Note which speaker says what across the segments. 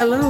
Speaker 1: Hello,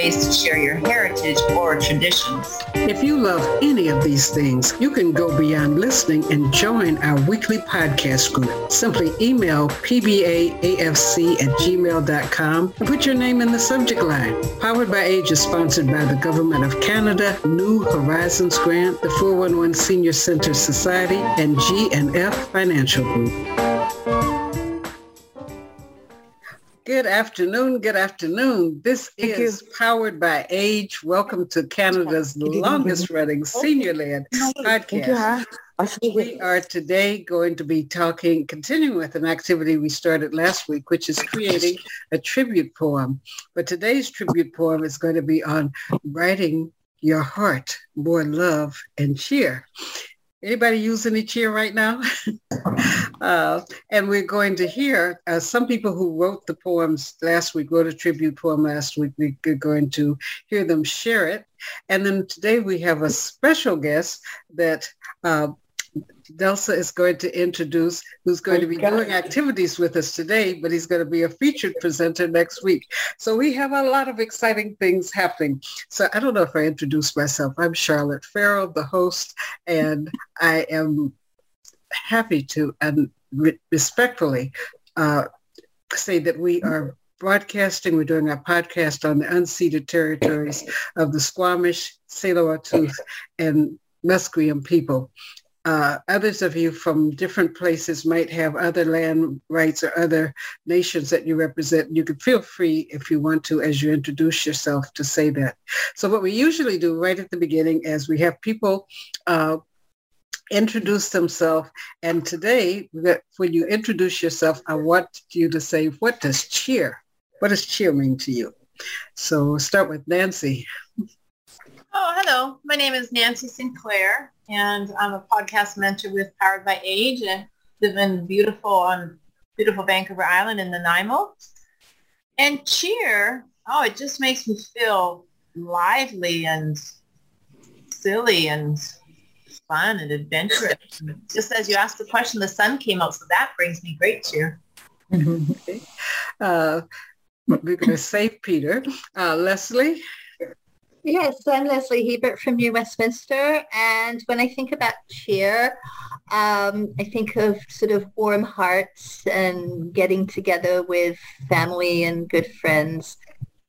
Speaker 2: ways to share your heritage or traditions.
Speaker 1: If you love any of these things, you can go beyond listening and join our weekly podcast group. Simply email pbaafc at gmail.com and put your name in the subject line. Powered by Age is sponsored by the Government of Canada, New Horizons Grant, the 411 Senior Center Society, and G&F Financial Group. Good afternoon. Good afternoon. This
Speaker 3: Thank
Speaker 1: is Powered by Age. Welcome to Canada's longest running senior-led
Speaker 3: Thank you,
Speaker 1: podcast. We are today going to be talking, continuing with an activity we started last week, which is creating a tribute poem. But today's tribute poem is going to be on writing your heart, more love and cheer. Anybody use any cheer right now? uh, and we're going to hear uh, some people who wrote the poems last week, wrote a tribute poem last week. We're going to hear them share it. And then today we have a special guest that uh, Delsa is going to introduce, who's going to be doing activities with us today, but he's going to be a featured presenter next week. So we have a lot of exciting things happening. So I don't know if I introduced myself. I'm Charlotte Farrell, the host, and I am happy to and re- respectfully uh, say that we are broadcasting. We're doing our podcast on the unceded territories of the Squamish, Tsleil-Waututh, and Musqueam people. Uh, others of you from different places might have other land rights or other nations that you represent. You can feel free if you want to, as you introduce yourself, to say that. So what we usually do right at the beginning is we have people uh, introduce themselves. And today, when you introduce yourself, I want you to say, what does cheer? What does cheer mean to you? So start with Nancy.
Speaker 2: Oh, hello. My name is Nancy Sinclair, and I'm a podcast mentor with Powered by Age and live in beautiful on beautiful Vancouver Island in the Nanaimo. And cheer, oh, it just makes me feel lively and silly and fun and adventurous. Just as you asked the question, the sun came out, so that brings me great cheer.
Speaker 1: Okay. Uh, we're going to save Peter. Uh, Leslie?
Speaker 3: Yes, I'm Leslie Hebert from New Westminster. And when I think about cheer, um, I think of sort of warm hearts and getting together with family and good friends.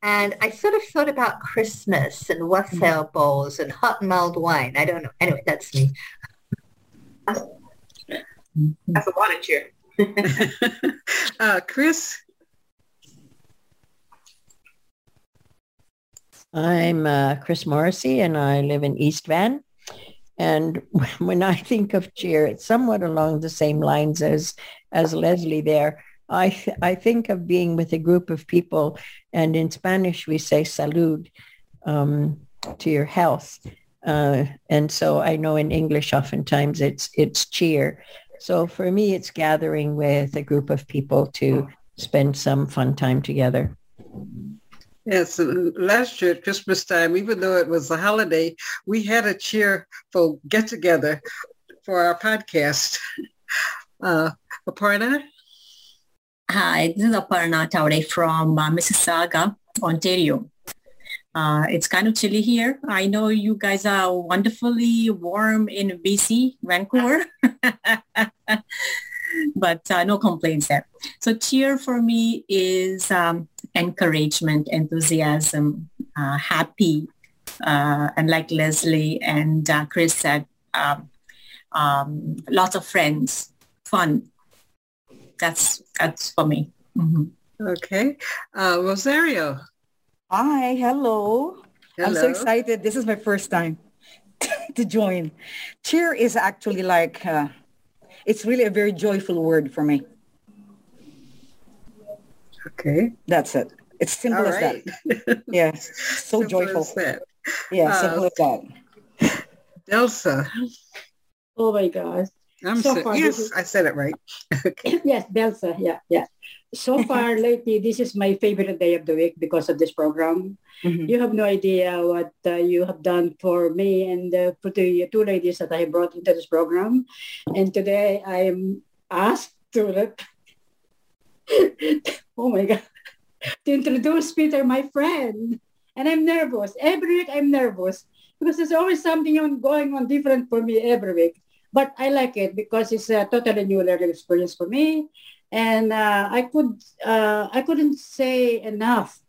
Speaker 3: And I sort of thought about Christmas and wassail bowls and hot and mild wine. I don't know. Anyway, that's me.
Speaker 2: That's a lot of cheer.
Speaker 1: uh, Chris?
Speaker 4: I'm uh, Chris Morrissey and I live in East Van. And when I think of cheer, it's somewhat along the same lines as, as Leslie there. I, th- I think of being with a group of people and in Spanish we say salud um, to your health. Uh, and so I know in English oftentimes it's, it's cheer. So for me, it's gathering with a group of people to spend some fun time together.
Speaker 1: Yes, last year at Christmas time, even though it was a holiday, we had a cheerful get-together for our podcast. Uh, Aparna?
Speaker 5: Hi, this is Aparna Taure from uh, Mississauga, Ontario. Uh, it's kind of chilly here. I know you guys are wonderfully warm in BC, Vancouver, but uh, no complaints there. So cheer for me is um, encouragement, enthusiasm, uh, happy, uh, and like Leslie and uh, Chris said, um, um, lots of friends, fun. That's that's for me. Mhm.
Speaker 1: Okay. Uh, Rosario?
Speaker 6: Hi, hello. hello. I'm so excited. This is my first time to join. Cheer is actually like, uh, it's really a very joyful word for me.
Speaker 1: Okay.
Speaker 6: That's it. It's simple
Speaker 1: All
Speaker 6: as
Speaker 1: right.
Speaker 6: that. Yeah. So
Speaker 1: Simple
Speaker 6: joyful.
Speaker 1: as that.
Speaker 6: Yeah,
Speaker 1: Uh,
Speaker 6: simple as that.
Speaker 1: Delsa.
Speaker 7: Oh my gosh.
Speaker 1: I'm
Speaker 7: So
Speaker 1: so,
Speaker 7: far,
Speaker 1: yes,
Speaker 7: is-
Speaker 1: I said it right. okay.
Speaker 7: yes, Delsa. Yeah, yeah. So far lately, this is my favorite day of the week because of this program.
Speaker 6: Mhm.
Speaker 7: You have no idea what uh, you have done for me and uh, for the two ladies that I brought into this program. And today I am asked to rep- oh my God, to introduce Peter, my friend. And I'm nervous. Every week I'm nervous because there's always something going on different for me every week. But I like it because it's a totally new learning experience for me. And uh, I could uh, I couldn't say enough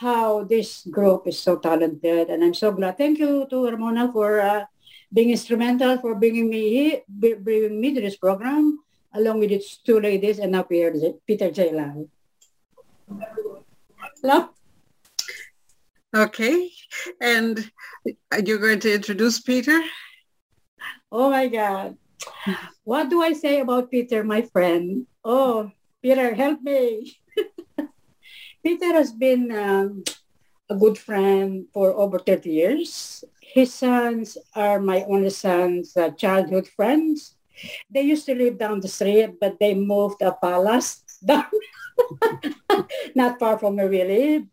Speaker 7: how this group is so talented, and I'm so glad. Thank you to Ramona for uh, being instrumental for bringing me bringing me to this program, along with its two ladies, and now Peter, Peter J. Love.
Speaker 1: Okay. And you're going to introduce Peter?
Speaker 7: Oh my God. What do I say about Peter, my friend? Oh, Peter, help me. Peter has been um, a good friend for over 30 years. His sons are my only sons' uh, childhood friends. They used to live down the street, but they moved a palace down, not far from where we live.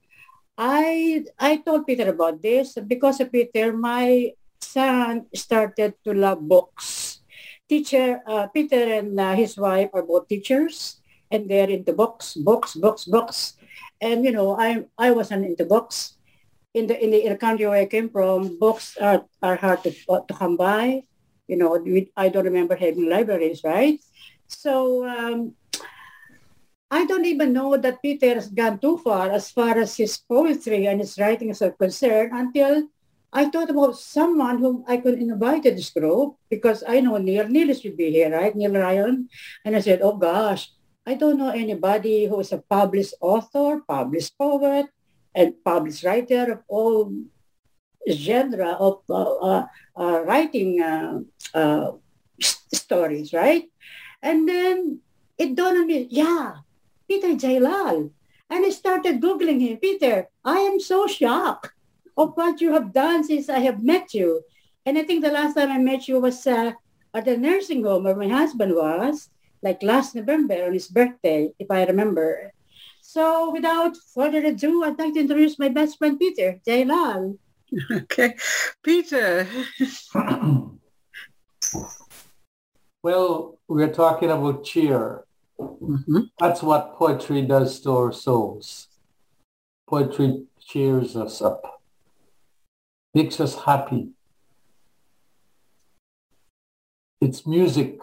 Speaker 7: I I told Peter about this because of Peter. My son started to love books. Teacher uh, Peter and uh, his wife are both teachers, and they're into books, books, books, books. And you know, I I wasn't into books. In the in the, in the country where I came from, books are, are hard to to come by. You know, I don't remember having libraries, right? So um, I don't even know that Peter has gone too far as far as his poetry and his writings are concerned until I thought about someone whom I could invite to this group because I know Neil. Neil should be here, right? Neil Ryan. And I said, oh gosh, I don't know anybody who is a published author, published poet, and published writer of all genre of uh, uh, uh, writing uh, uh, stories, right? And then it dawned on me, yeah, Peter Jailall. And I started Googling him. Peter, I am so shocked of what you have done since I have met you. And I think the last time I met you was uh, at the nursing home where my husband was, like last November on his birthday, if I remember. So without further ado, I'd like to introduce my best friend, Peter Jailall.
Speaker 1: Okay. Peter.
Speaker 8: Well, we're talking about cheer.
Speaker 1: Mhm.
Speaker 8: That's what poetry does to our souls. Poetry cheers us up, makes us happy. It's music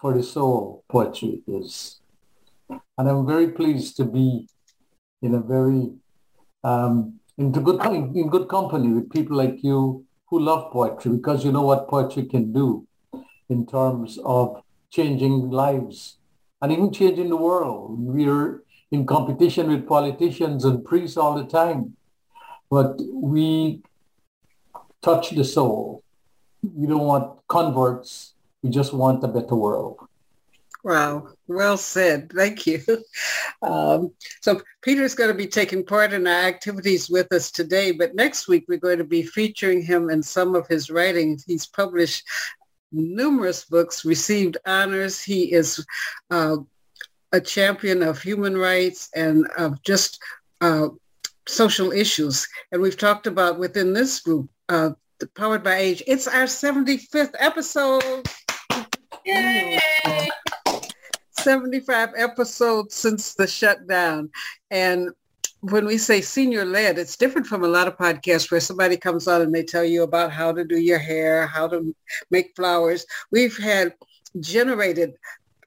Speaker 8: for the soul, poetry is. And I'm very pleased to be in a very, um, in, good, in good company with people like you who love poetry because you know what poetry can do in terms of changing lives and even changing the world. We're in competition with politicians and priests all the time, but we touch the soul. We don't want converts. We just want a better world.
Speaker 1: Wow. Well said. Thank you. Um, so Peter's going to be taking part in our activities with us today, but next week we're going to be featuring him in some of his writings. He's published numerous books, received honors. He is uh, a champion of human rights and of just uh, social issues. And we've talked about within this group, uh, Powered by Age, it's our 75th episode.
Speaker 2: Yay!
Speaker 1: 75 episodes since the shutdown. And when we say senior led, it's different from a lot of podcasts where somebody comes on and they tell you about how to do your hair, how to make flowers. We've had generated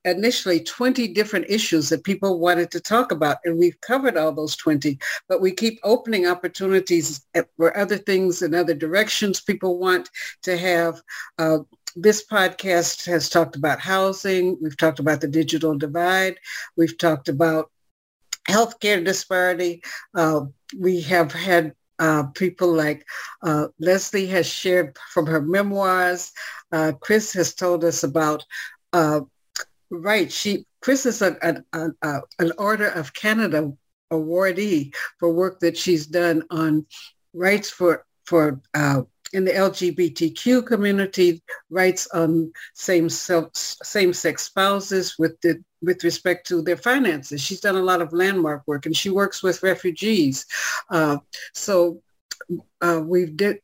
Speaker 1: initially 20 different issues that people wanted to talk about and we've covered all those 20 but we keep opening opportunities for other things and other directions people want to have uh, this podcast has talked about housing we've talked about the digital divide we've talked about healthcare disparity uh, we have had uh, people like uh, Leslie has shared from her memoirs. Uh, Chris has told us about uh, Right. She Chris is a, a, a, an Order of Canada awardee for work that she's done on rights for for uh, in the LGBTQ community, rights on same same sex spouses with the with respect to their finances. She's done a lot of landmark work, and she works with refugees. Uh, so uh, we've de-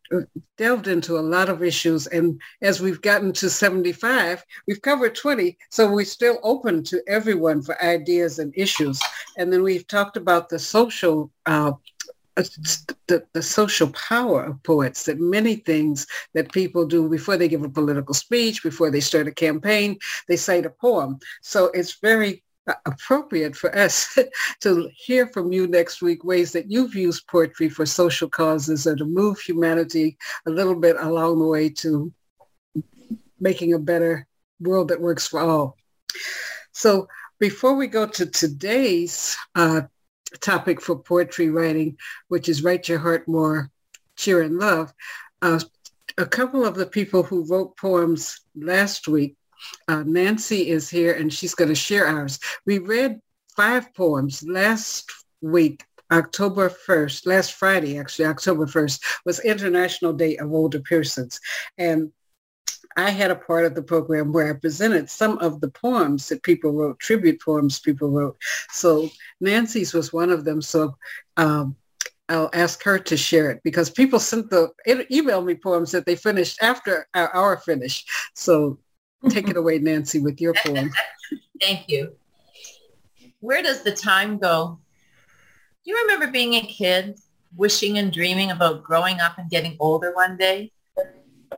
Speaker 1: delved into a lot of issues. And as we've gotten to 75, we've covered 20. So we're still open to everyone for ideas and issues. And then we've talked about the social uh, the, the social power of poets that many things that people do before they give a political speech, before they start a campaign, they cite a poem. So it's very appropriate for us to hear from you next week ways that you've used poetry for social causes or to move humanity a little bit along the way to making a better world that works for all. So before we go to today's uh, topic for poetry writing, which is Write Your Heart More, Cheer and Love, uh, a couple of the people who wrote poems last week uh, Nancy is here and she's going to share ours. We read five poems last week, October 1st, last Friday, actually, October 1st, was International Day of Older Persons. And I had a part of the program where I presented some of the poems that people wrote, tribute poems people wrote. So Nancy's was one of them. So um, I'll ask her to share it because people sent the email me poems that they finished after our, our finish. So Take it away, Nancy, with your poem.
Speaker 2: Thank you. Where does the time go? Do you remember being a kid, wishing and dreaming about growing up and getting older one day?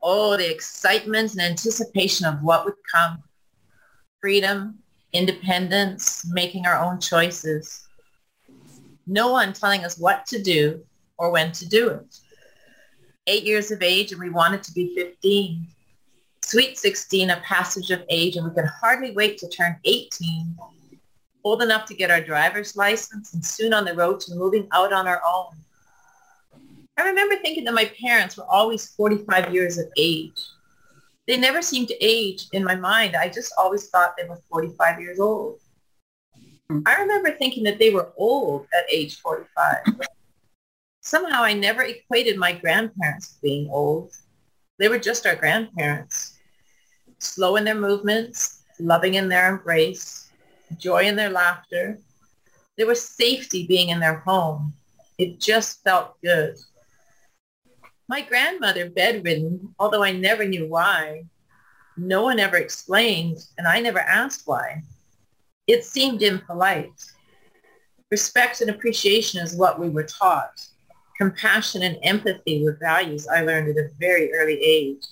Speaker 2: Oh, the excitement and anticipation of what would come. Freedom, independence, making our own choices. No one telling us what to do or when to do it. Eight years of age and we wanted to be 15 Sweet 16, a passage of age, and we could hardly wait to turn 18, old enough to get our driver's license and soon on the road to moving out on our own. I remember thinking that my parents were always 45 years of age. They never seemed to age in my mind. I just always thought they were 45 years old. Hmm. I remember thinking that they were old at age 45. Somehow I never equated my grandparents with being old. They were just our grandparents slow in their movements, loving in their embrace, joy in their laughter. There was safety being in their home. It just felt good. My grandmother bedridden, although I never knew why. No one ever explained, and I never asked why. It seemed impolite. Respect and appreciation is what we were taught. Compassion and empathy were values I learned at a very early age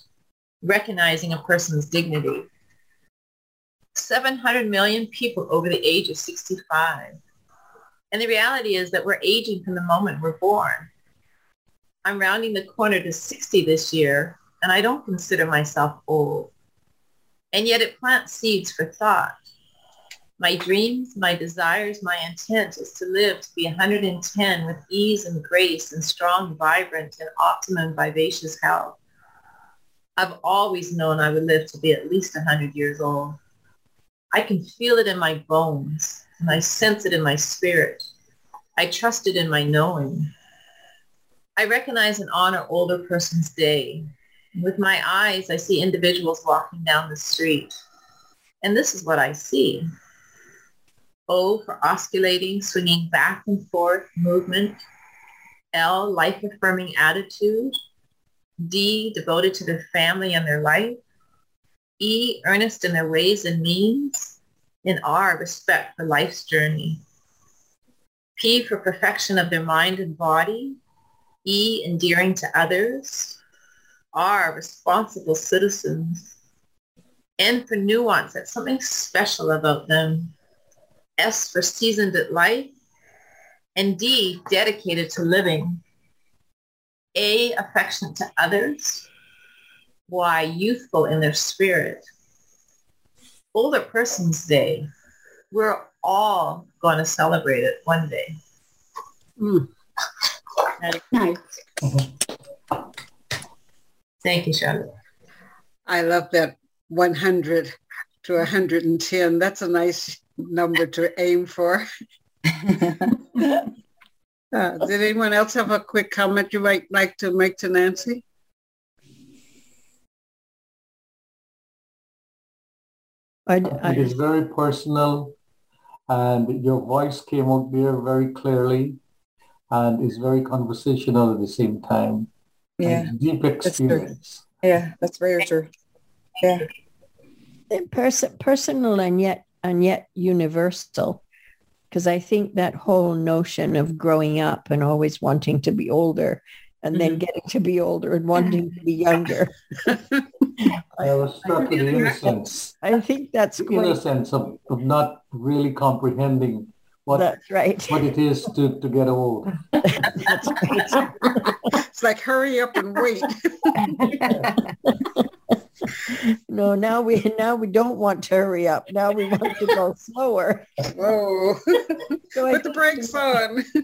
Speaker 2: recognizing a person's dignity. 700 million people over the age of 65. And the reality is that we're aging from the moment we're born. I'm rounding the corner to 60 this year, and I don't consider myself old. And yet it plants seeds for thought. My dreams, my desires, my intent is to live to be 110 with ease and grace and strong, vibrant, and optimum vivacious health. I've always known I would live to be at least 100 years old. I can feel it in my bones and I sense it in my spirit. I trust it in my knowing. I recognize and honor older person's day. With my eyes, I see individuals walking down the street. And this is what I see. O for osculating, swinging back and forth movement. L, life-affirming attitude. D, devoted to their family and their life. E, earnest in their ways and means. And R, respect for life's journey. P, for perfection of their mind and body. E, endearing to others. R, responsible citizens. N for nuance, that's something special about them. S for seasoned at life. And D, dedicated to living. A, affectionate to others. Y, youthful in their spirit. Older Person's Day. We're all going to celebrate it one day.
Speaker 7: Mm. Nice.
Speaker 2: Thank you, Charlotte.
Speaker 1: I love that 100 to 110. That's a nice number to aim for. Uh, did anyone else have a quick comment you might like to make to Nancy?
Speaker 4: I,
Speaker 8: It
Speaker 4: I,
Speaker 8: is very personal and your voice came out there very clearly and is very conversational at the same time.
Speaker 6: Yeah,
Speaker 8: deep
Speaker 6: true.
Speaker 8: experience.
Speaker 6: yeah, that's very true. Yeah,
Speaker 4: pers- personal and yet and yet universal because i think that whole notion of growing up and always wanting to be older and then
Speaker 6: Mhm.
Speaker 4: getting to be older and wanting to be younger
Speaker 8: I was struck with the innocence,
Speaker 4: i think that's
Speaker 8: the
Speaker 4: quite
Speaker 8: innocence of, of not really comprehending what,
Speaker 4: that's right
Speaker 8: what it is to, to get old.
Speaker 4: that's right
Speaker 1: It's like hurry up and wait.
Speaker 4: no now we now we don't want to hurry up now we want to go slower
Speaker 1: Whoa.
Speaker 4: so I
Speaker 1: Put the brakes on.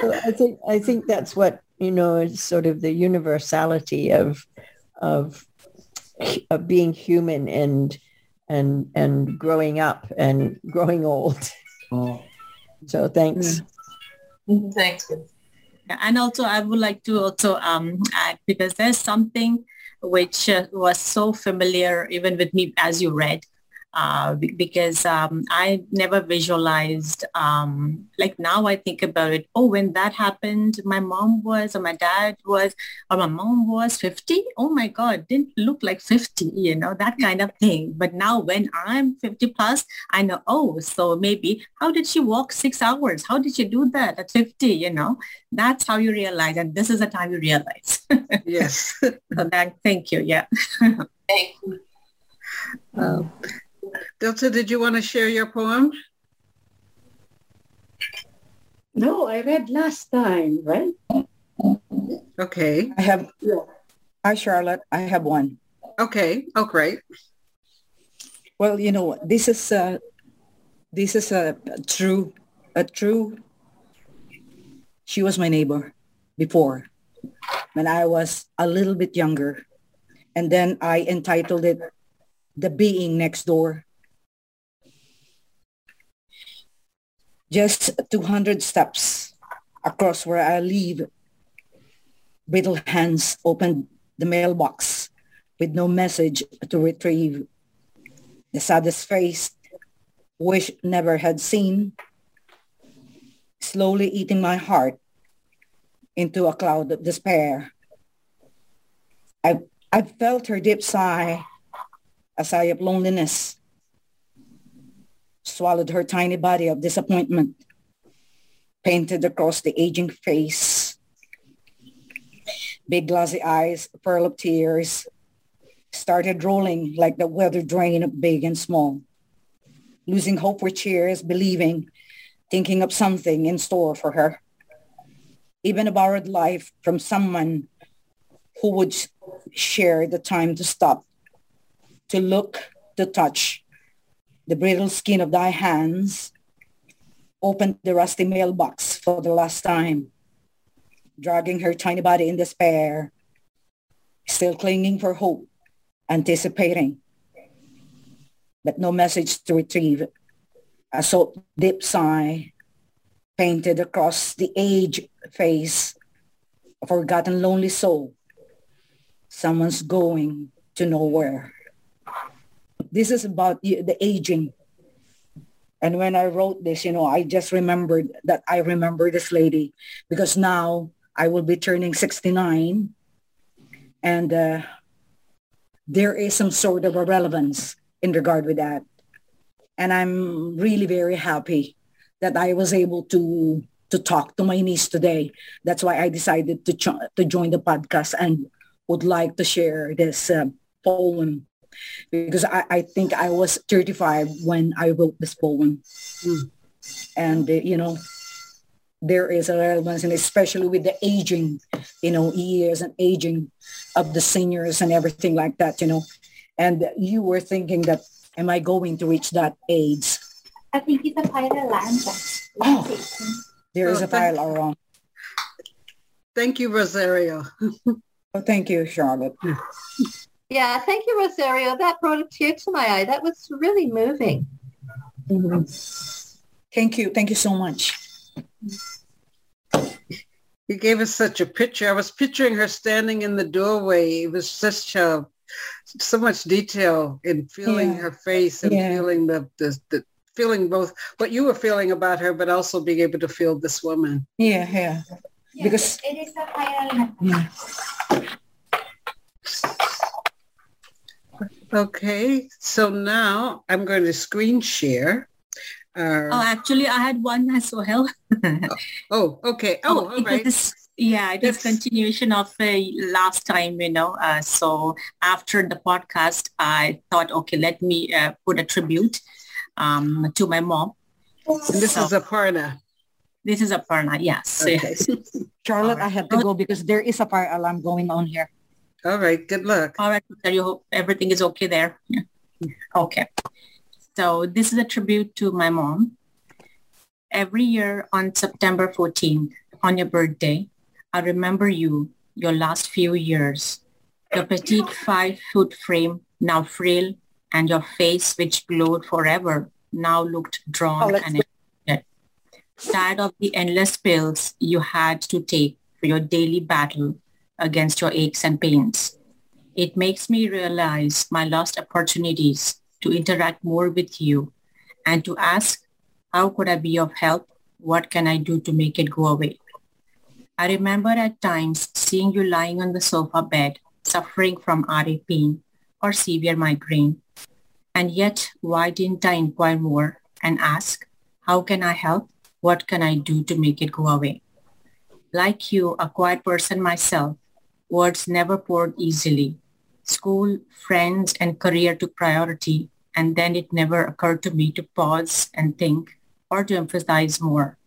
Speaker 4: So I think I think that's what you know is sort of the universality of of of being human and and and growing up and growing old.
Speaker 8: Oh,
Speaker 4: So thanks.
Speaker 2: Thanks.
Speaker 5: Yeah, And also, I would like to also um, add because there's something which uh, was so familiar even with me as you read, uh, because um, I never visualized, um, like now I think about it, oh, when that happened, my mom was, or my dad was, or my mom was 50. Oh my God, didn't look like 50, you know, that kind of thing. But now when I'm 50 plus, I know, oh, so maybe how did she walk six hours? How did she do that at 50, you know? That's how you realize, and this is the time you realize.
Speaker 1: Yes.
Speaker 5: so that, thank you. Yeah.
Speaker 2: Thank you.
Speaker 1: Um, Delta, did you want to share your poem?
Speaker 7: No, I read last time, right?
Speaker 1: Okay.
Speaker 6: I have.
Speaker 7: Yeah.
Speaker 6: Hi, Charlotte. I have one.
Speaker 1: Okay. Oh, great.
Speaker 6: Well, you know, this is a this is a, a true a true. She was my neighbor before, when I was a little bit younger, and then I entitled it "The Being Next Door." Just 200 steps across where I live, brittle hands opened the mailbox with no message to retrieve the saddest face wish never had seen, slowly eating my heart into a cloud of despair. I, I felt her deep sigh, a sigh of loneliness, swallowed her tiny body of disappointment, painted across the aging face. Big glassy eyes, pearl of tears, started rolling like the weather drain of big and small. Losing hope for cheers, believing, thinking of something in store for her. Even a borrowed life from someone who would share the time to stop, to look, to touch, the brittle skin of thy hands, opened the rusty mailbox for the last time, dragging her tiny body in despair, still clinging for hope anticipating, but no message to retrieve. A soft deep sigh painted across the aged face, a forgotten lonely soul. Someone's going to nowhere. This is about the aging. And when I wrote this, you know, I just remembered that I remember this lady because now I will be turning 69 and uh, there is some sort of a relevance in regard with that. And I'm really very happy that I was able to to talk to my niece today. That's why I decided to to join the podcast and would like to share this uh, poem because I, I think I was 35 when I wrote this poem.
Speaker 1: Mm.
Speaker 6: And, uh, you know, there is a relevance and especially with the aging, you know, years and aging of the seniors and everything like that, you know. And you were thinking that, am I going to reach that age?
Speaker 3: I think it's a pile land.
Speaker 6: Oh. There is
Speaker 1: Oh,
Speaker 6: a
Speaker 1: thank-
Speaker 6: pile around.
Speaker 1: Thank you, Rosario.
Speaker 6: Oh, thank you, Charlotte.
Speaker 3: Yeah, thank you, Rosario. That brought a tear to my eye. That was really moving.
Speaker 6: Thank you. Thank you so much.
Speaker 1: You gave us such a picture. I was picturing her standing in the doorway. It was such a, so much detail in feeling
Speaker 6: Yeah.
Speaker 1: her face and
Speaker 6: Yeah.
Speaker 1: feeling the, the, the feeling both what you were feeling about her, but also being able to feel this woman.
Speaker 6: Yeah, yeah. Because
Speaker 3: it is a fire.
Speaker 6: yeah.
Speaker 1: Okay, so now I'm going to screen share. Our,
Speaker 5: Oh, actually, I had one as well.
Speaker 1: oh, okay. Oh, all
Speaker 5: it
Speaker 1: right.
Speaker 5: is- yeah, it is continuation of uh, last time, you know. Uh, so after the podcast, I thought, okay, let me uh, put a tribute um, to my mom.
Speaker 1: And this is Aparna.
Speaker 5: This is Aparna, yes.
Speaker 1: Okay.
Speaker 6: Charlotte, I had to go because there is a fire alarm going on here.
Speaker 1: All right. Good luck.
Speaker 5: All right, Peter, you hope everything is okay there. Yeah. Okay. So this is a tribute to my mom. Every year on September 14th, on your birthday, I remember you, your last few years, your petite five-foot frame, now frail, and your face, which glowed forever, now looked drawn
Speaker 6: Oh, let's
Speaker 5: and exhausted. Tired of the endless pills you had to take for your daily battle against your aches and pains. It makes me realize my lost opportunities to interact more with you and to ask, how could I be of help? What can I do to make it go away? I remember at times seeing you lying on the sofa bed, suffering from RA pain or severe migraine. And yet, why didn't I inquire more and ask, how can I help? What can I do to make it go away? Like you, a quiet person myself, words never poured easily. School, friends, and career took priority, and then it never occurred to me to pause and think or to emphasize more.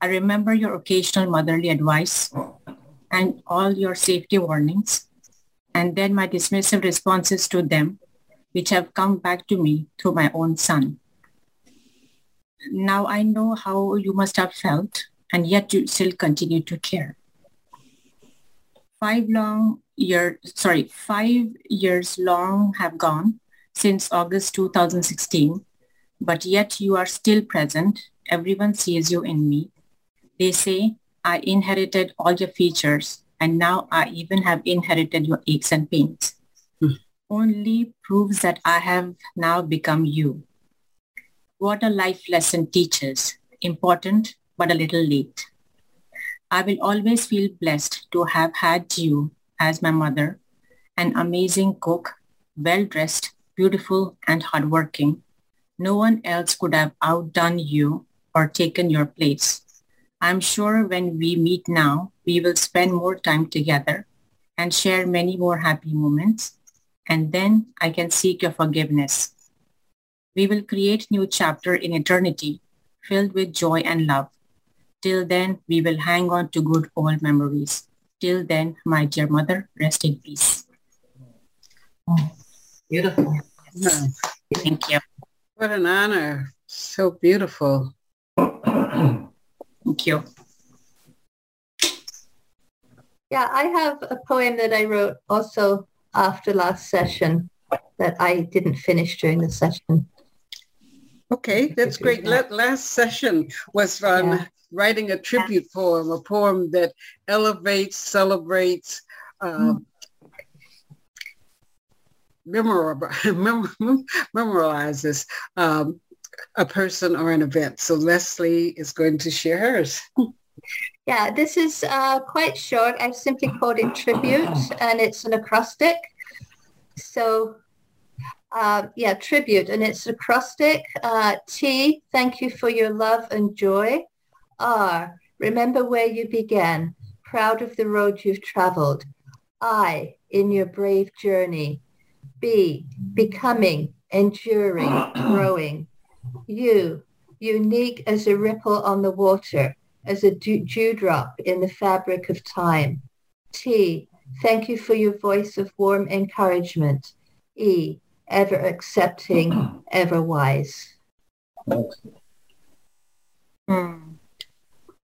Speaker 5: I remember your occasional motherly advice and all your safety warnings, and then my dismissive responses to them, which have come back to me through my own son. Now I know how you must have felt, and yet you still continue to care. Five long year, sorry, five years long have gone since August 2016, but yet you are still present. Everyone sees you in me. They say I inherited all your features and now I even have inherited your aches and pains. Hmm. Only proves that I have now become you. What a life lesson teaches. Important, but a little late. I will always feel blessed to have had you as my mother, an amazing cook, well-dressed, beautiful, and hardworking. No one else could have outdone you or taken your place. I'm sure when we meet now, we will spend more time together and share many more happy moments. And then I can seek your forgiveness. We will create new chapter in eternity filled with joy and love. Till then, we will hang on to good old memories. Till then, my dear mother, rest in peace.
Speaker 2: Oh, beautiful.
Speaker 1: Yeah.
Speaker 5: Thank you.
Speaker 1: What an honor. So beautiful.
Speaker 5: Thank you.
Speaker 3: Yeah, I have a poem that I wrote also after last session that I didn't finish during the session.
Speaker 1: Okay, that's great. La- last session was on
Speaker 3: Yeah.
Speaker 1: writing a tribute poem, a poem that elevates, celebrates, um, memor- mem- memorializes um, a person or an event. So Leslie is going to share hers.
Speaker 3: Yeah, this is uh, quite short. I've simply called it tribute and it's an acrostic. So uh, yeah, tribute and it's acrostic. Uh, T, thank you for your love and joy. R, remember where you began, proud of the road you've traveled. I, in your brave journey. B, becoming, enduring, growing. You, unique as a ripple on the water, as a dew- dewdrop in the fabric of time. T, thank you for your voice of warm encouragement. E, ever accepting, ever wise.
Speaker 5: Mm.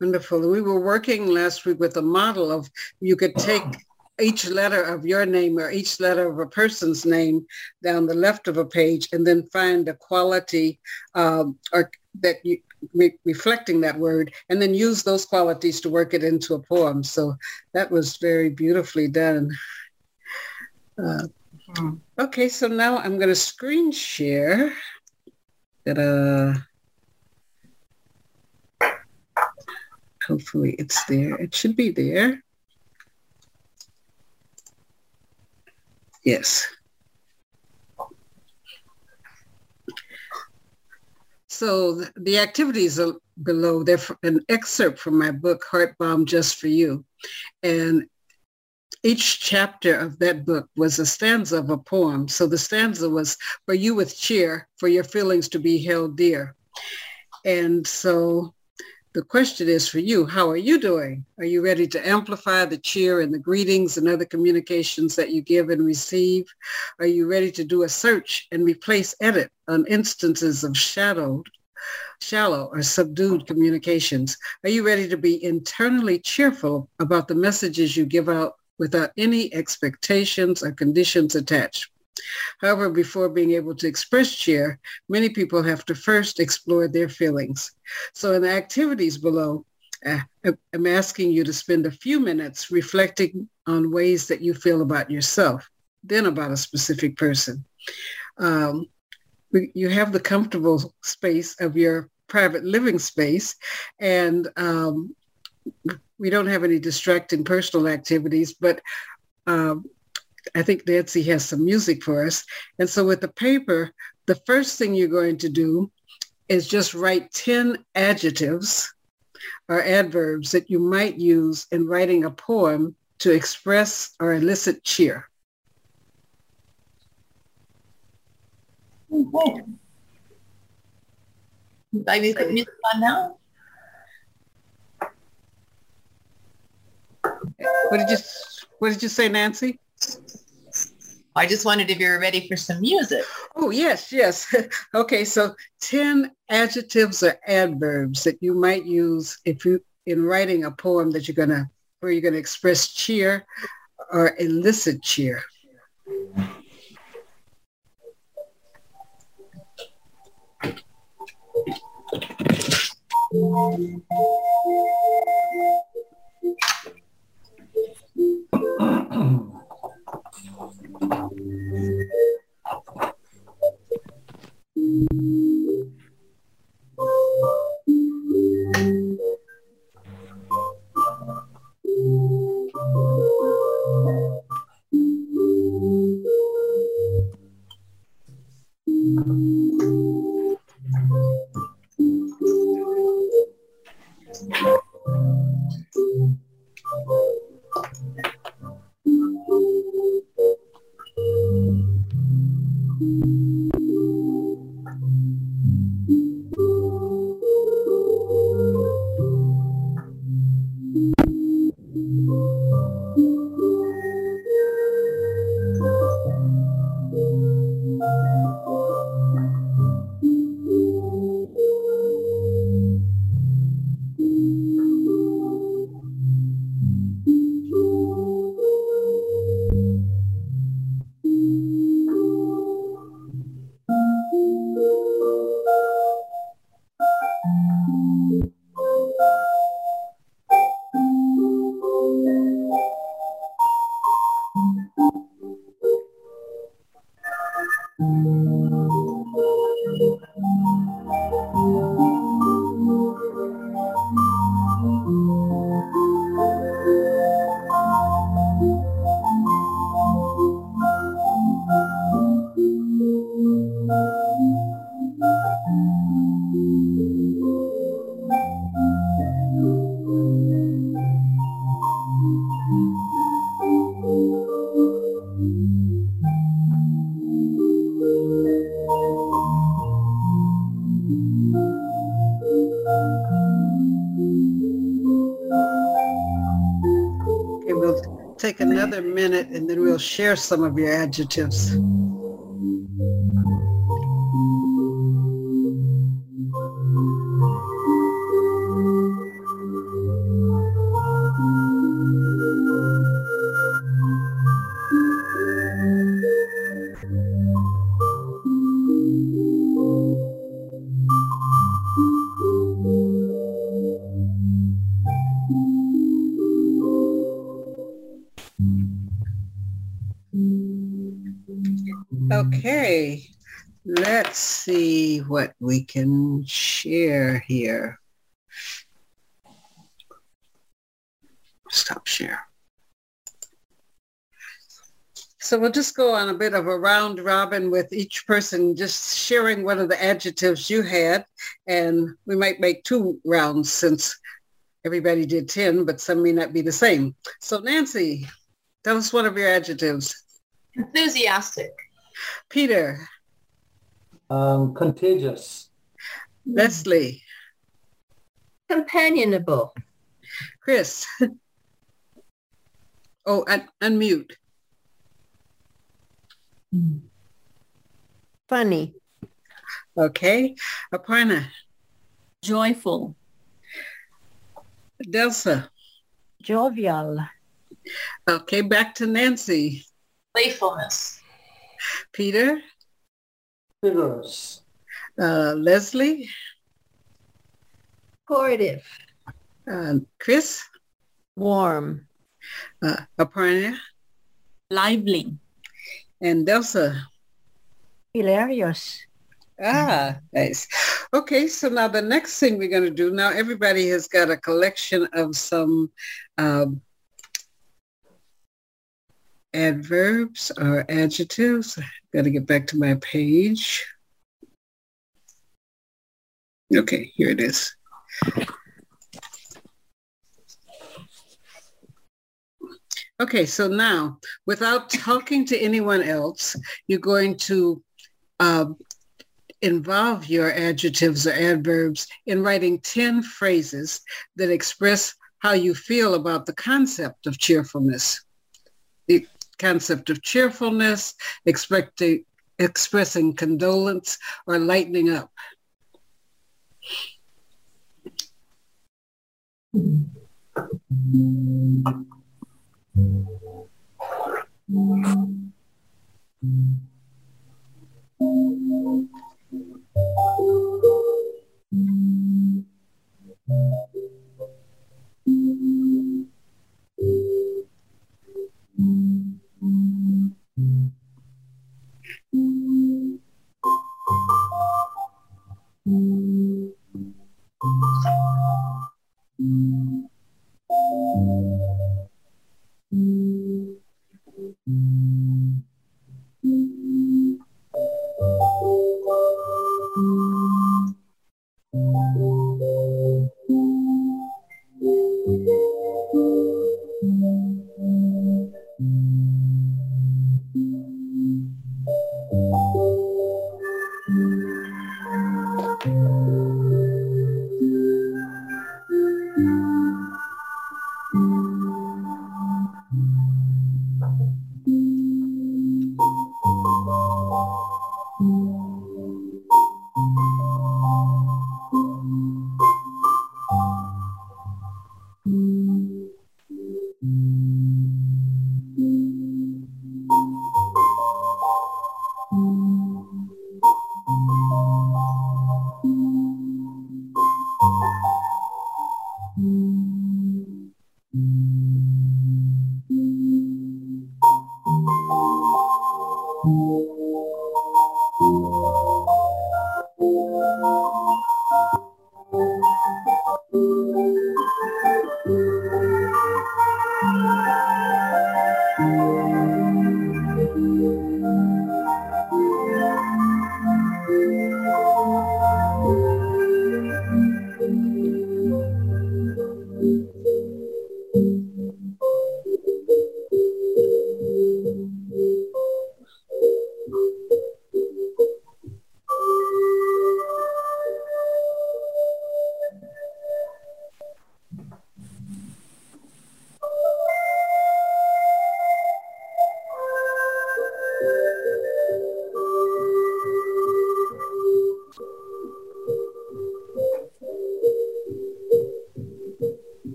Speaker 1: Wonderful. We were working last week with a model of you could take each letter of your name or each letter of a person's name down the left of a page and then find a quality um, or that you re- reflecting that word, and then use those qualities to work it into a poem. So that was very beautifully done. Uh, okay, so now I'm going to screen share. Ta-da. Hopefully it's there. It should be there. Yes. So the activities are below, they're an excerpt from my book, Heart Bomb Just for You. And each chapter of that book was a stanza of a poem. So the stanza was for you with cheer, for your feelings to be held dear. And so the question is for you, how are you doing? Are you ready to amplify the cheer and the greetings and other communications that you give and receive? Are you ready to do a search and replace edit on instances of shadowed, shallow or subdued communications? Are you ready to be internally cheerful about the messages you give out without any expectations or conditions attached? However, before being able to express cheer, many people have to first explore their feelings. So in the activities below, uh, I'm asking you to spend a few minutes reflecting on ways that you feel about yourself, then about a specific person. Um, you have the comfortable space of your private living space and um, we don't have any distracting personal activities, but um, I think Nancy has some music for us. And so with the paper, the first thing you're going to do is just write 10 adjectives or adverbs that you might use in writing a poem to express or elicit cheer.
Speaker 2: Okay. Like me put music on now?
Speaker 1: What did you What did you say, Nancy?
Speaker 2: I just wondered if you were ready for some music.
Speaker 1: Oh, yes, yes. okay, so 10 adjectives or adverbs that you might use if you in writing a poem that you're going to where you're going to express cheer or elicit cheer. Another minute and then we'll share some of your adjectives. We can share here. Stop share. So we'll just go on a bit of a round robin with each person just sharing one of the adjectives you had. And we might make two rounds since everybody did 10, but some may not be the same. So Nancy, tell us one of your adjectives.
Speaker 2: Enthusiastic.
Speaker 1: Peter.
Speaker 8: Um, contagious.
Speaker 1: Leslie.
Speaker 3: Companionable.
Speaker 1: Chris. oh, un- unmute.
Speaker 4: Funny.
Speaker 1: Okay. Aparna.
Speaker 5: Joyful.
Speaker 1: Delsa.
Speaker 4: Jovial.
Speaker 1: Okay, back to Nancy.
Speaker 2: Playfulness.
Speaker 1: Peter.
Speaker 8: Vigorous.
Speaker 1: Uh, Leslie.
Speaker 3: Supportive.
Speaker 1: Uh, Chris.
Speaker 4: Warm.
Speaker 1: Uh, Aparna.
Speaker 5: Lively.
Speaker 1: And Delsa.
Speaker 4: Hilarious.
Speaker 1: Ah, nice. Okay, so now the next thing we're going to do, now everybody has got a collection of some um, adverbs or adjectives. Got to get back to my page. Okay, here it is. Okay, so now, without talking to anyone else, you're going to uh, involve your adjectives or adverbs in writing 10 phrases that express how you feel about the concept of cheerfulness. Concept of cheerfulness, expecting, expressing condolence, or lightening up. Okay,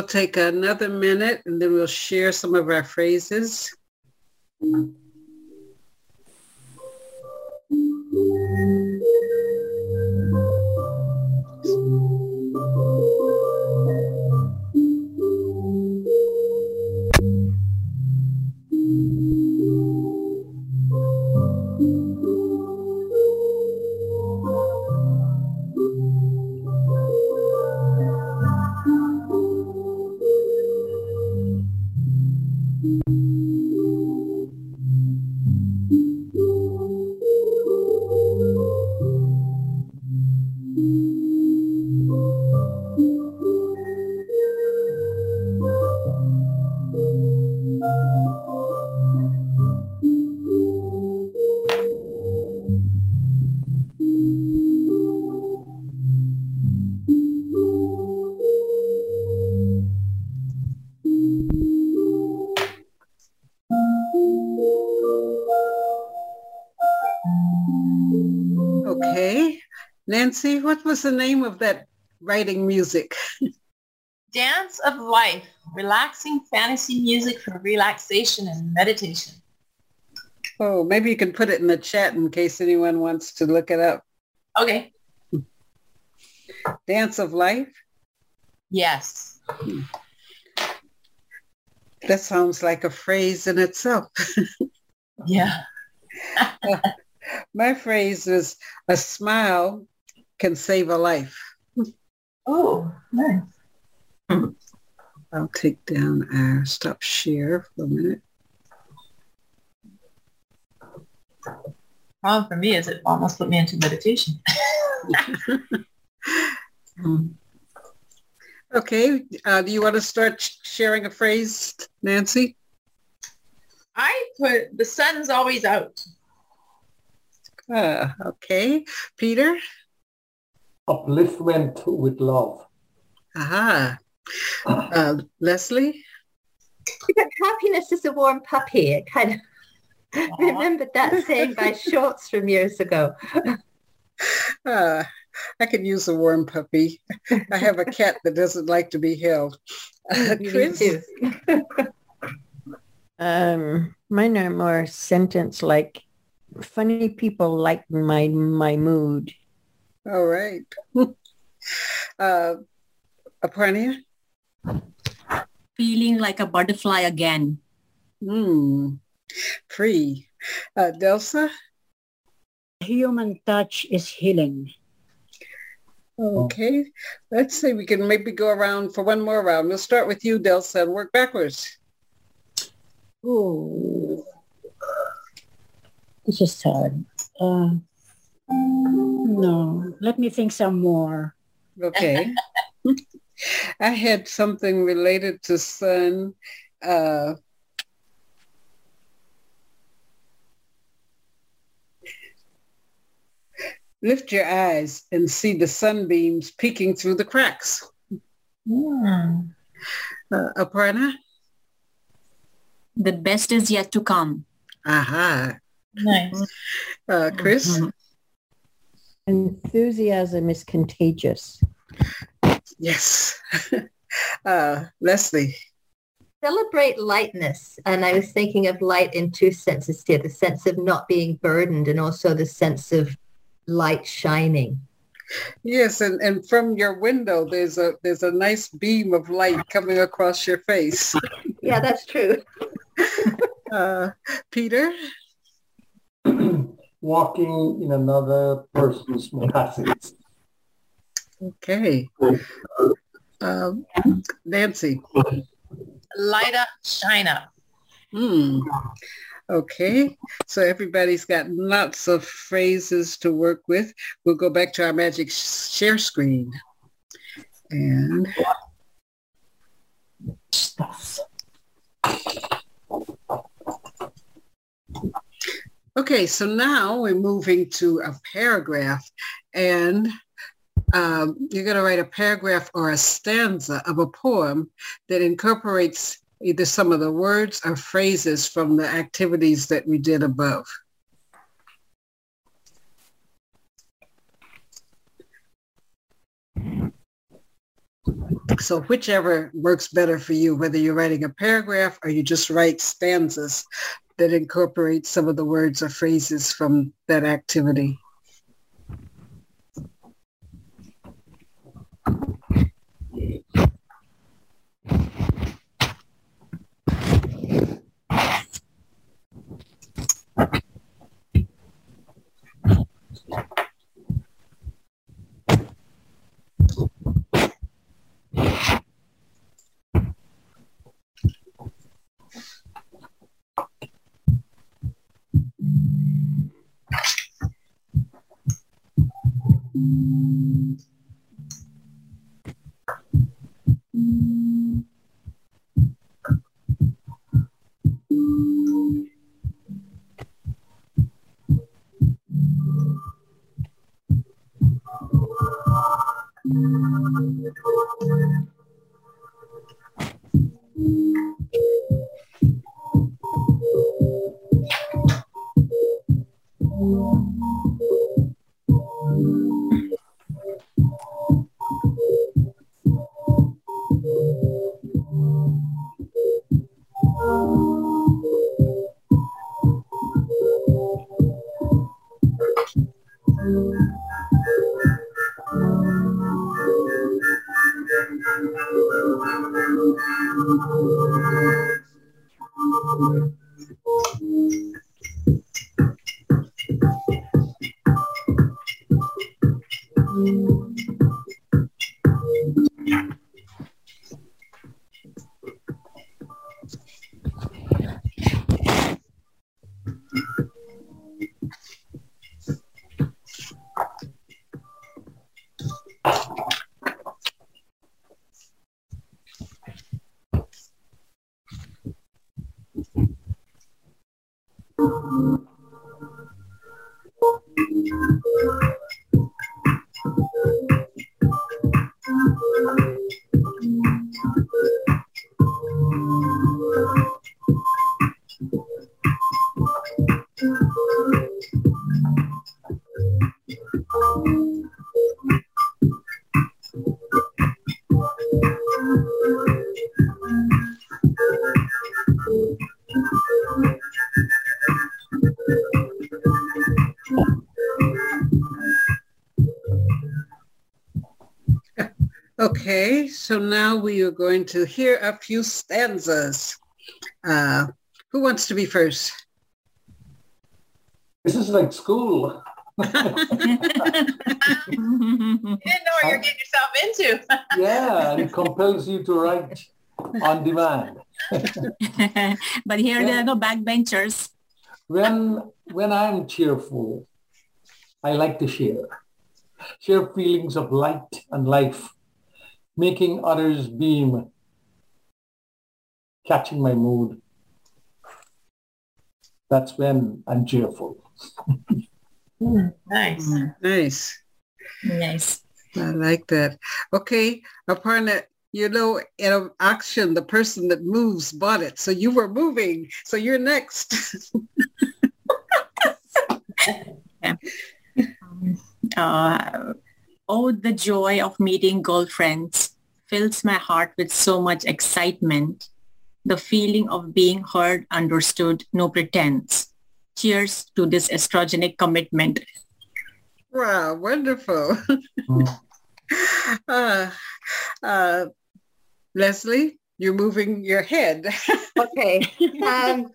Speaker 1: we'll take another minute and then we'll share some of our phrases. Nancy, what was the name of that writing music?
Speaker 2: Dance of Life, relaxing fantasy music for relaxation and meditation.
Speaker 1: Oh, maybe you can put it in the chat in case anyone wants to look it up.
Speaker 2: Okay.
Speaker 1: Dance of Life?
Speaker 2: Yes.
Speaker 1: That sounds like a phrase in itself.
Speaker 2: Yeah.
Speaker 1: My phrase is a smile can save a life.
Speaker 2: Oh, nice.
Speaker 1: I'll take down our stop share for a minute.
Speaker 2: Problem for me is it almost put me into meditation.
Speaker 1: Okay, uh, do you want to start sh- sharing a phrase, Nancy?
Speaker 2: I put the sun's always out.
Speaker 1: Uh, okay, Peter?
Speaker 8: Upliftment with love.
Speaker 1: Aha. Uh, Leslie?
Speaker 3: Happiness is a warm puppy. It kind of remembered that saying by Schulz from years ago.
Speaker 1: Uh, I could use a warm puppy. I have a cat that doesn't like to be held. Uh,
Speaker 3: Me
Speaker 1: Chris?
Speaker 3: too.
Speaker 4: Um, mine are more sentence like funny people lighten my my mood.
Speaker 1: All right. uh, Aparna?
Speaker 5: Feeling like a butterfly again.
Speaker 1: Hmm. Free. Uh, Delsa?
Speaker 7: Human touch is healing.
Speaker 1: Okay. Let's see. We can maybe go around for one more round. We'll start with you, Delsa, and work backwards.
Speaker 7: Oh, this is hard. Uh, no, let me think some more.
Speaker 1: Okay. I had something related to sun. Uh, lift your eyes and see the sunbeams peeking through the cracks.
Speaker 2: Hmm.
Speaker 1: Uh, Aparna?
Speaker 5: The best is yet to come.
Speaker 1: Aha.
Speaker 2: Nice.
Speaker 1: Uh, Chris?
Speaker 5: Mhm.
Speaker 4: Enthusiasm is contagious.
Speaker 1: Yes. uh, Leslie?
Speaker 3: Celebrate lightness. And I was thinking of light in two senses here, the sense of not being burdened and also the sense of light shining.
Speaker 1: Yes, and, and from your window, there's a there's a nice beam of light coming across your face.
Speaker 3: Yeah, that's true.
Speaker 1: Uh, Peter?
Speaker 8: Walking in another person's moccasins.
Speaker 1: Okay. Um, Nancy?
Speaker 2: Light up, shine up.
Speaker 1: Hmm. Okay. So everybody's got lots of phrases to work with. We'll go back to our magic share screen. And okay, so now we're moving to a paragraph and um, you're going to write a paragraph or a stanza of a poem that incorporates either some of the words or phrases from the activities that we did above. So whichever works better for you, whether you're writing a paragraph or you just write stanzas that incorporates some of the words or phrases from that activity. So now we are going to hear a few stanzas. Uh, who wants to be first?
Speaker 8: This is like school.
Speaker 2: You didn't know what you're getting yourself into.
Speaker 8: yeah, it compels you to write on demand.
Speaker 5: but here there are no backbenchers.
Speaker 8: When when I'm cheerful, I like to share. Share feelings of light and life, making others beam, catching my mood. That's when I'm cheerful.
Speaker 2: Nice.
Speaker 1: Nice.
Speaker 5: Nice.
Speaker 1: I like that. Okay, Aparna, you know, in an auction, the person that moves bought it. So you were moving. So you're next.
Speaker 5: Uh, oh, the joy of meeting girlfriends fills my heart with so much excitement. The feeling of being heard, understood, no pretense. Cheers to this estrogenic commitment.
Speaker 1: wow, wonderful. uh, uh, Leslie, you're moving your head.
Speaker 3: Okay. Um,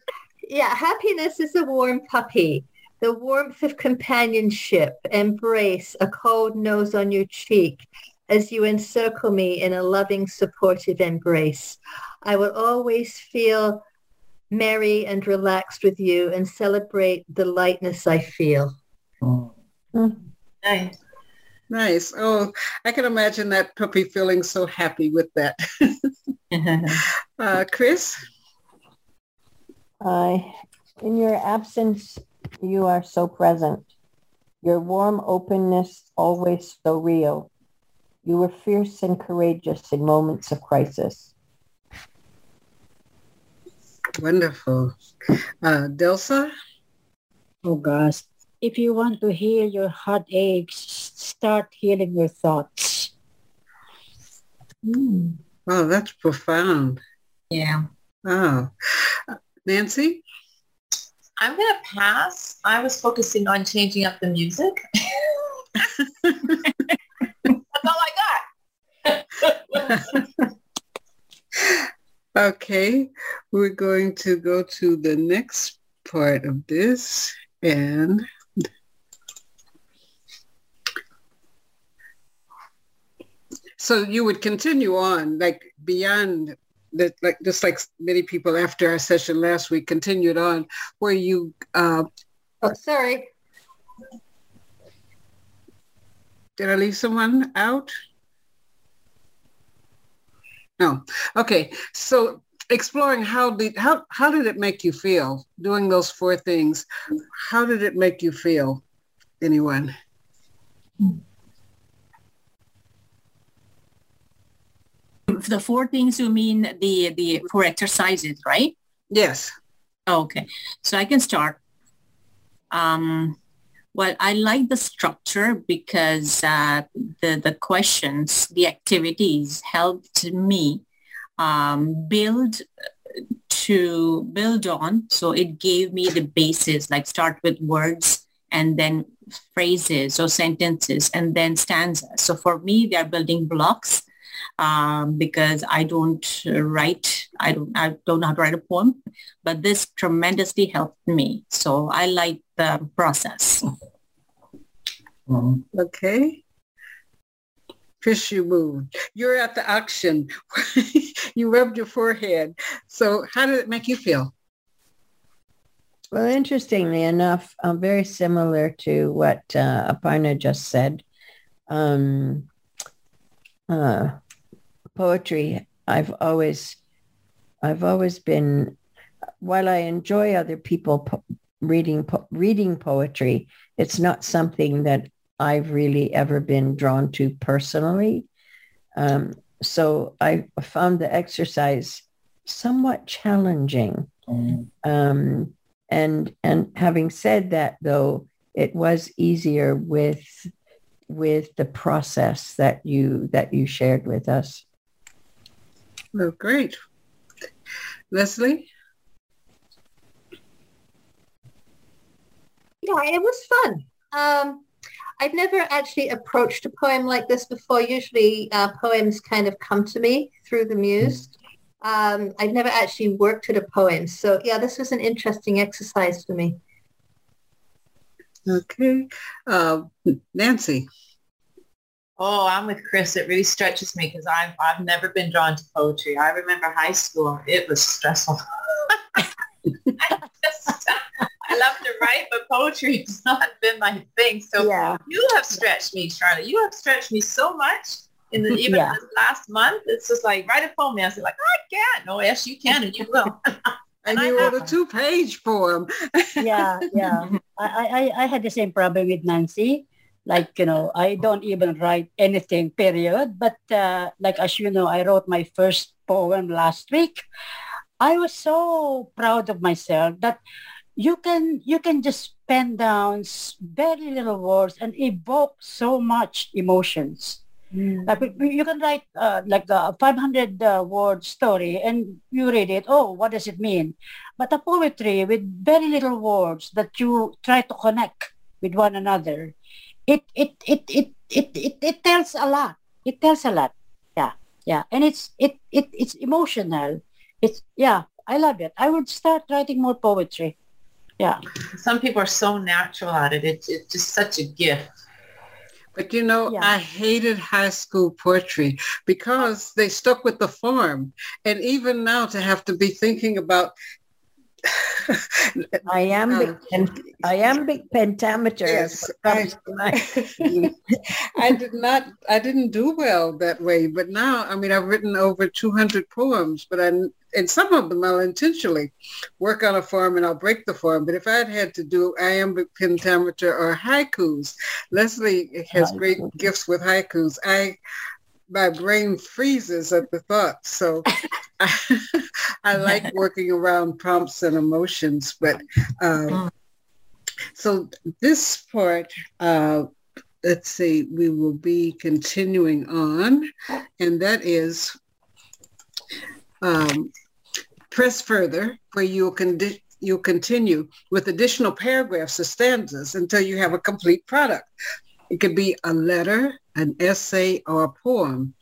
Speaker 3: yeah, happiness is a warm puppy. The warmth of companionship, embrace, a cold nose on your cheek as you encircle me in a loving, supportive embrace. I will always feel merry and relaxed with you and celebrate the lightness I feel.
Speaker 2: Nice.
Speaker 1: nice. Oh, I can imagine that puppy feeling so happy with that. uh, Chris?
Speaker 4: I, in your absence, you are so present. Your warm openness always so real. You were fierce and courageous in moments of crisis.
Speaker 1: Wonderful. Uh, Delsa?
Speaker 7: Oh gosh. If you want to heal your heartaches, start healing your thoughts.
Speaker 1: Oh, that's profound.
Speaker 5: Yeah.
Speaker 1: Oh. Nancy?
Speaker 2: I'm going to pass. I was focusing on changing up the music. That's all I got.
Speaker 1: Okay, we're going to go to the next part of this and so you would continue on like beyond that like just like many people after our session last week continued on where you uh,
Speaker 3: Oh, sorry.
Speaker 1: did I leave someone out? No. Okay. So exploring how did how how did it make you feel doing those four things? How did it make you feel? Anyone?
Speaker 5: The four things you mean the the four exercises, right?
Speaker 1: Yes.
Speaker 5: Okay, so I can start. Um, well, I like the structure because uh, the the questions, the activities helped me um, build to build on. So it gave me the basis, like start with words and then phrases or sentences and then stanzas. So for me, they are building blocks um, because I don't write. I don't. I don't know how to write a poem, but this tremendously helped me. So I like the process.
Speaker 1: Mm-hmm. Okay. Chris, you moved. You're at the auction. you rubbed your forehead. So how did it make you feel?
Speaker 4: Well, interestingly enough, uh, very similar to what uh, Aparna just said. Um, uh, poetry, I've always, I've always been, while I enjoy other people po- reading po- reading poetry, it's not something that I've really ever been drawn to personally. Um, so I found the exercise somewhat challenging. Mm. Um, and and having said that, though, it was easier with with the process that you that you shared with us.
Speaker 1: Well, great, Leslie.
Speaker 3: Yeah, it was fun. Um, I've never actually approached a poem like this before. Usually uh, poems kind of come to me through the muse. Um, I've never actually worked at a poem. So yeah, this was an interesting exercise for me.
Speaker 1: Okay. Uh, Nancy.
Speaker 2: Oh, I'm with Chris. It really stretches me because I've, I've never been drawn to poetry. I remember high school. It was stressful. I, just, I love to write, but poetry has not been my thing. So yeah. you have stretched me, Charlotte. You have stretched me so much in the even yeah. this last month. It's just like write a poem. I was like, I can't. No, yes, you can, and you will.
Speaker 1: and, you wrote a two-page poem.
Speaker 7: yeah, yeah. I, I I had the same problem with Nancy. Like you know, I don't even write anything. Period. But uh, like as you know, I wrote my first poem last week. I was so proud of myself that you can you can just pen down very little words and evoke so much emotions Mm. Like you can write uh, like a 500 uh, word story and you read it. Oh, what does it mean? But a poetry with very little words that you try to connect with one another, it it it it it it, it tells a lot. It tells a lot. Yeah, yeah, and it's it it it's emotional. It's yeah, I love it. I would start writing more poetry. Yeah.
Speaker 2: Some people are so natural at it. It's, it's just such a gift.
Speaker 1: But you know, yeah. I hated high school poetry because they stuck with the form. And even now to have to be thinking about
Speaker 4: iambic um, iambic pentameter.
Speaker 1: Yes, I, I did not. I didn't do well that way. But now, I mean, I've written over 200 poems, but I and some of them I'll intentionally work on a form and I'll break the form. But if I'd had to do iambic pentameter or haikus, Leslie has great gifts with haikus. I my brain freezes at the thought. So I, I like working around prompts and emotions. But um, mm. so this part, uh, let's see, we will be continuing on, and that is um, press further, where you'll, condi- you'll continue with additional paragraphs or stanzas until you have a complete product. It could be a letter, an essay, or a poem.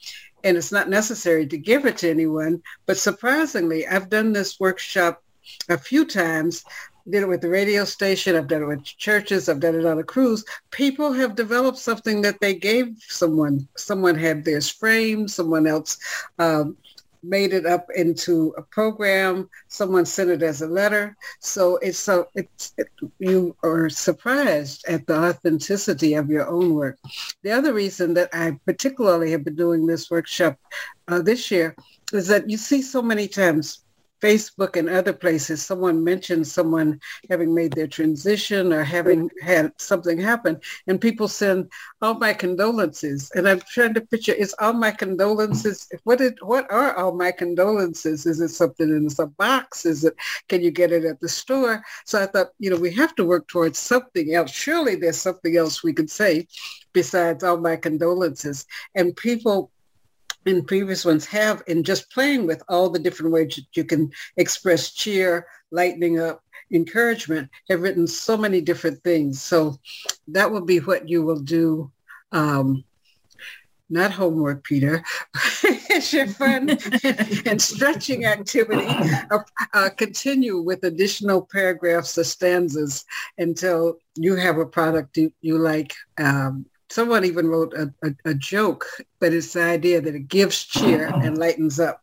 Speaker 1: And it's not necessary to give it to anyone. But surprisingly, I've done this workshop a few times did it with the radio station. I've done it with churches. I've done it on a cruise. People have developed something that they gave someone. Someone had theirs framed. Someone else um, made it up into a program. Someone sent it as a letter. So it's so it's it, you are surprised at the authenticity of your own work. The other reason that I particularly have been doing this workshop uh, this year is that you see so many times Facebook and other places, someone mentions someone having made their transition or having had something happen, and people send all my condolences. And I'm trying to picture, is all my condolences, what, is, what are all my condolences? Is it something in a box? Is it, can you get it at the store? So I thought, you know, we have to work towards something else. Surely there's something else we could say besides all my condolences. And people in previous ones have in just playing with all the different ways that you can express cheer, lightening up, encouragement, have written so many different things. So that will be what you will do. Um, not homework, Peter. it's your fun and stretching activity, uh, uh, continue with additional paragraphs or stanzas until you have a product you, you like. Um, someone even wrote a, a, a joke, but it's the idea that it gives cheer and lightens up.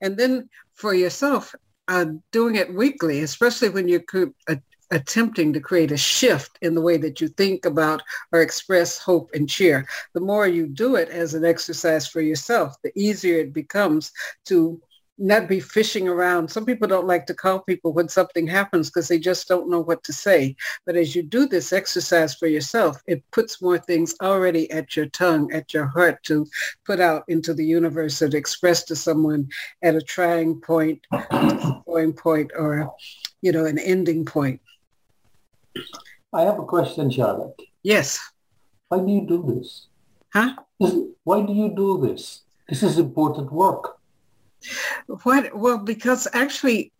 Speaker 1: And then for yourself, uh, doing it weekly, especially when you're uh, attempting to create a shift in the way that you think about or express hope and cheer. The more you do it as an exercise for yourself, the easier it becomes to not be fishing around. Some people don't like to call people when something happens because they just don't know what to say. But as you do this exercise for yourself, it puts more things already at your tongue, at your heart to put out into the universe and express to someone at a trying point, going point, or, you know, an ending point.
Speaker 8: I have a question, Charlotte.
Speaker 1: Yes.
Speaker 8: Why do you do this?
Speaker 1: Huh?
Speaker 8: Why do you do this? This is important work.
Speaker 1: What? Well, because actually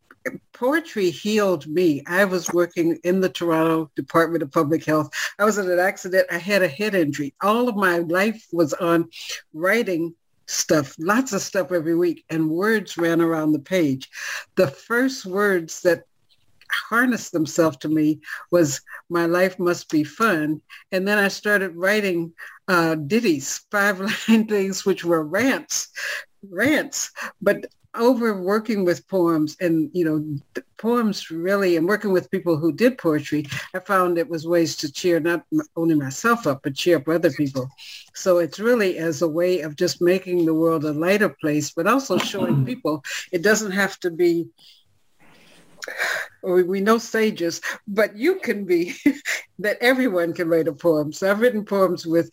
Speaker 1: poetry healed me. I was working in the Toronto Department of Public Health. I was in an accident. I had a head injury. All of my life was on writing stuff, lots of stuff every week, and words ran around the page. The first words that harnessed themselves to me was my life must be fun. And then I started writing uh, ditties, five line things, which were rants, rants. But over working with poems and, you know, poems really, and working with people who did poetry, I found it was ways to cheer not only myself up, but cheer up other people. So it's really as a way of just making the world a lighter place, but also showing mm-hmm. people it doesn't have to be we know sages, but you can be, that everyone can write a poem. So I've written poems with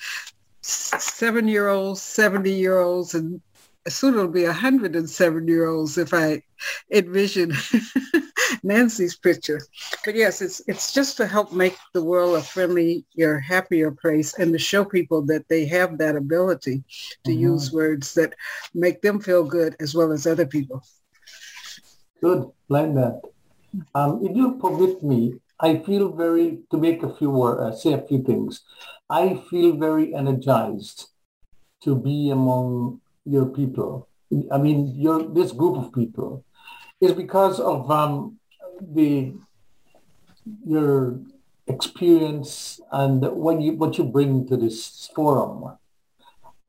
Speaker 1: seven-year-olds, 70-year-olds, and soon it'll be 107-year-olds if I envision Nancy's picture. But yes, it's it's just to help make the world a friendlier, happier place and to show people that they have that ability to mm-hmm. use words that make them feel good as well as other people.
Speaker 8: Good, like that. Um, if you permit me, I feel very, to make a few words, uh, say a few things. I feel very energized to be among your people. I mean, your this group of people is because of um, the your experience and what you what you bring to this forum.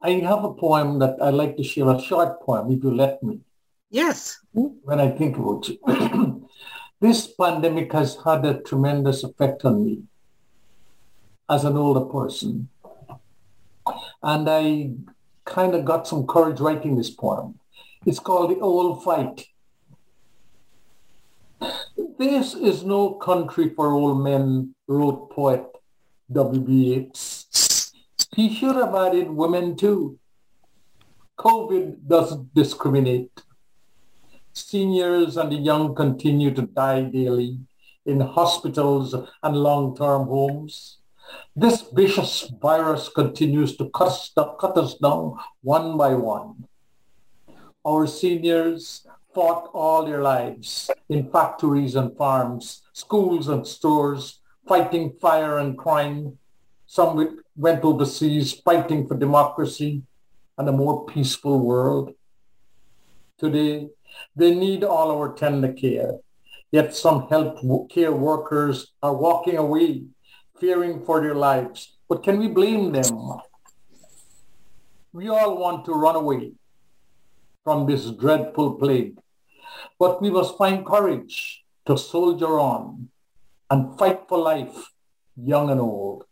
Speaker 8: I have a poem that I like to share, a short poem, if you let me.
Speaker 1: Yes.
Speaker 8: When I think about it. This pandemic has had a tremendous effect on me as an older person. And I kind of got some courage writing this poem. It's called The Old Fight. This is no country for old men, wrote poet W.B. Yeats. He should have added women too. COVID doesn't discriminate. Seniors and the young continue to die daily in hospitals and long-term homes. This vicious virus continues to cut us, us down one by one. Our seniors fought all their lives in factories and farms, schools and stores, fighting fire and crime. Some went overseas fighting for democracy and a more peaceful world. Today, they need all our tender care. Yet some health care workers are walking away, fearing for their lives. But can we blame them? We all want to run away from this dreadful plague. But we must find courage to soldier on and fight for life, young and old.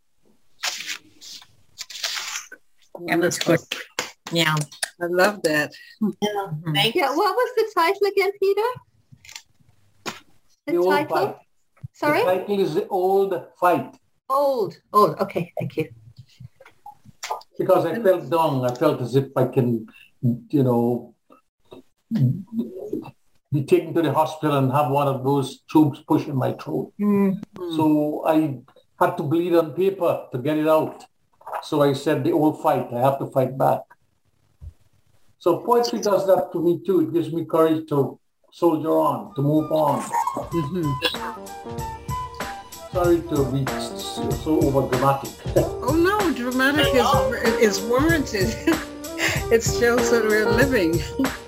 Speaker 5: That was good. Yeah.
Speaker 1: I love that.
Speaker 3: Yeah. Thank you. What was the title again, Peter?
Speaker 8: The, the title? Fight.
Speaker 3: Sorry?
Speaker 8: The title is The Old Fight.
Speaker 3: Old. Old. Okay. Thank you.
Speaker 8: Because I felt dumb. I felt as if I can, you know, be taken to the hospital and have one of those tubes push in my throat. Mm-hmm. So I had to bleed on paper to get it out. So I said, the old fight, I have to fight back. So poetry does that to me too. It gives me courage to soldier on, to move on. Mm-hmm. Sorry to be so over dramatic.
Speaker 1: oh no, dramatic is, is warranted. it shows that we're living.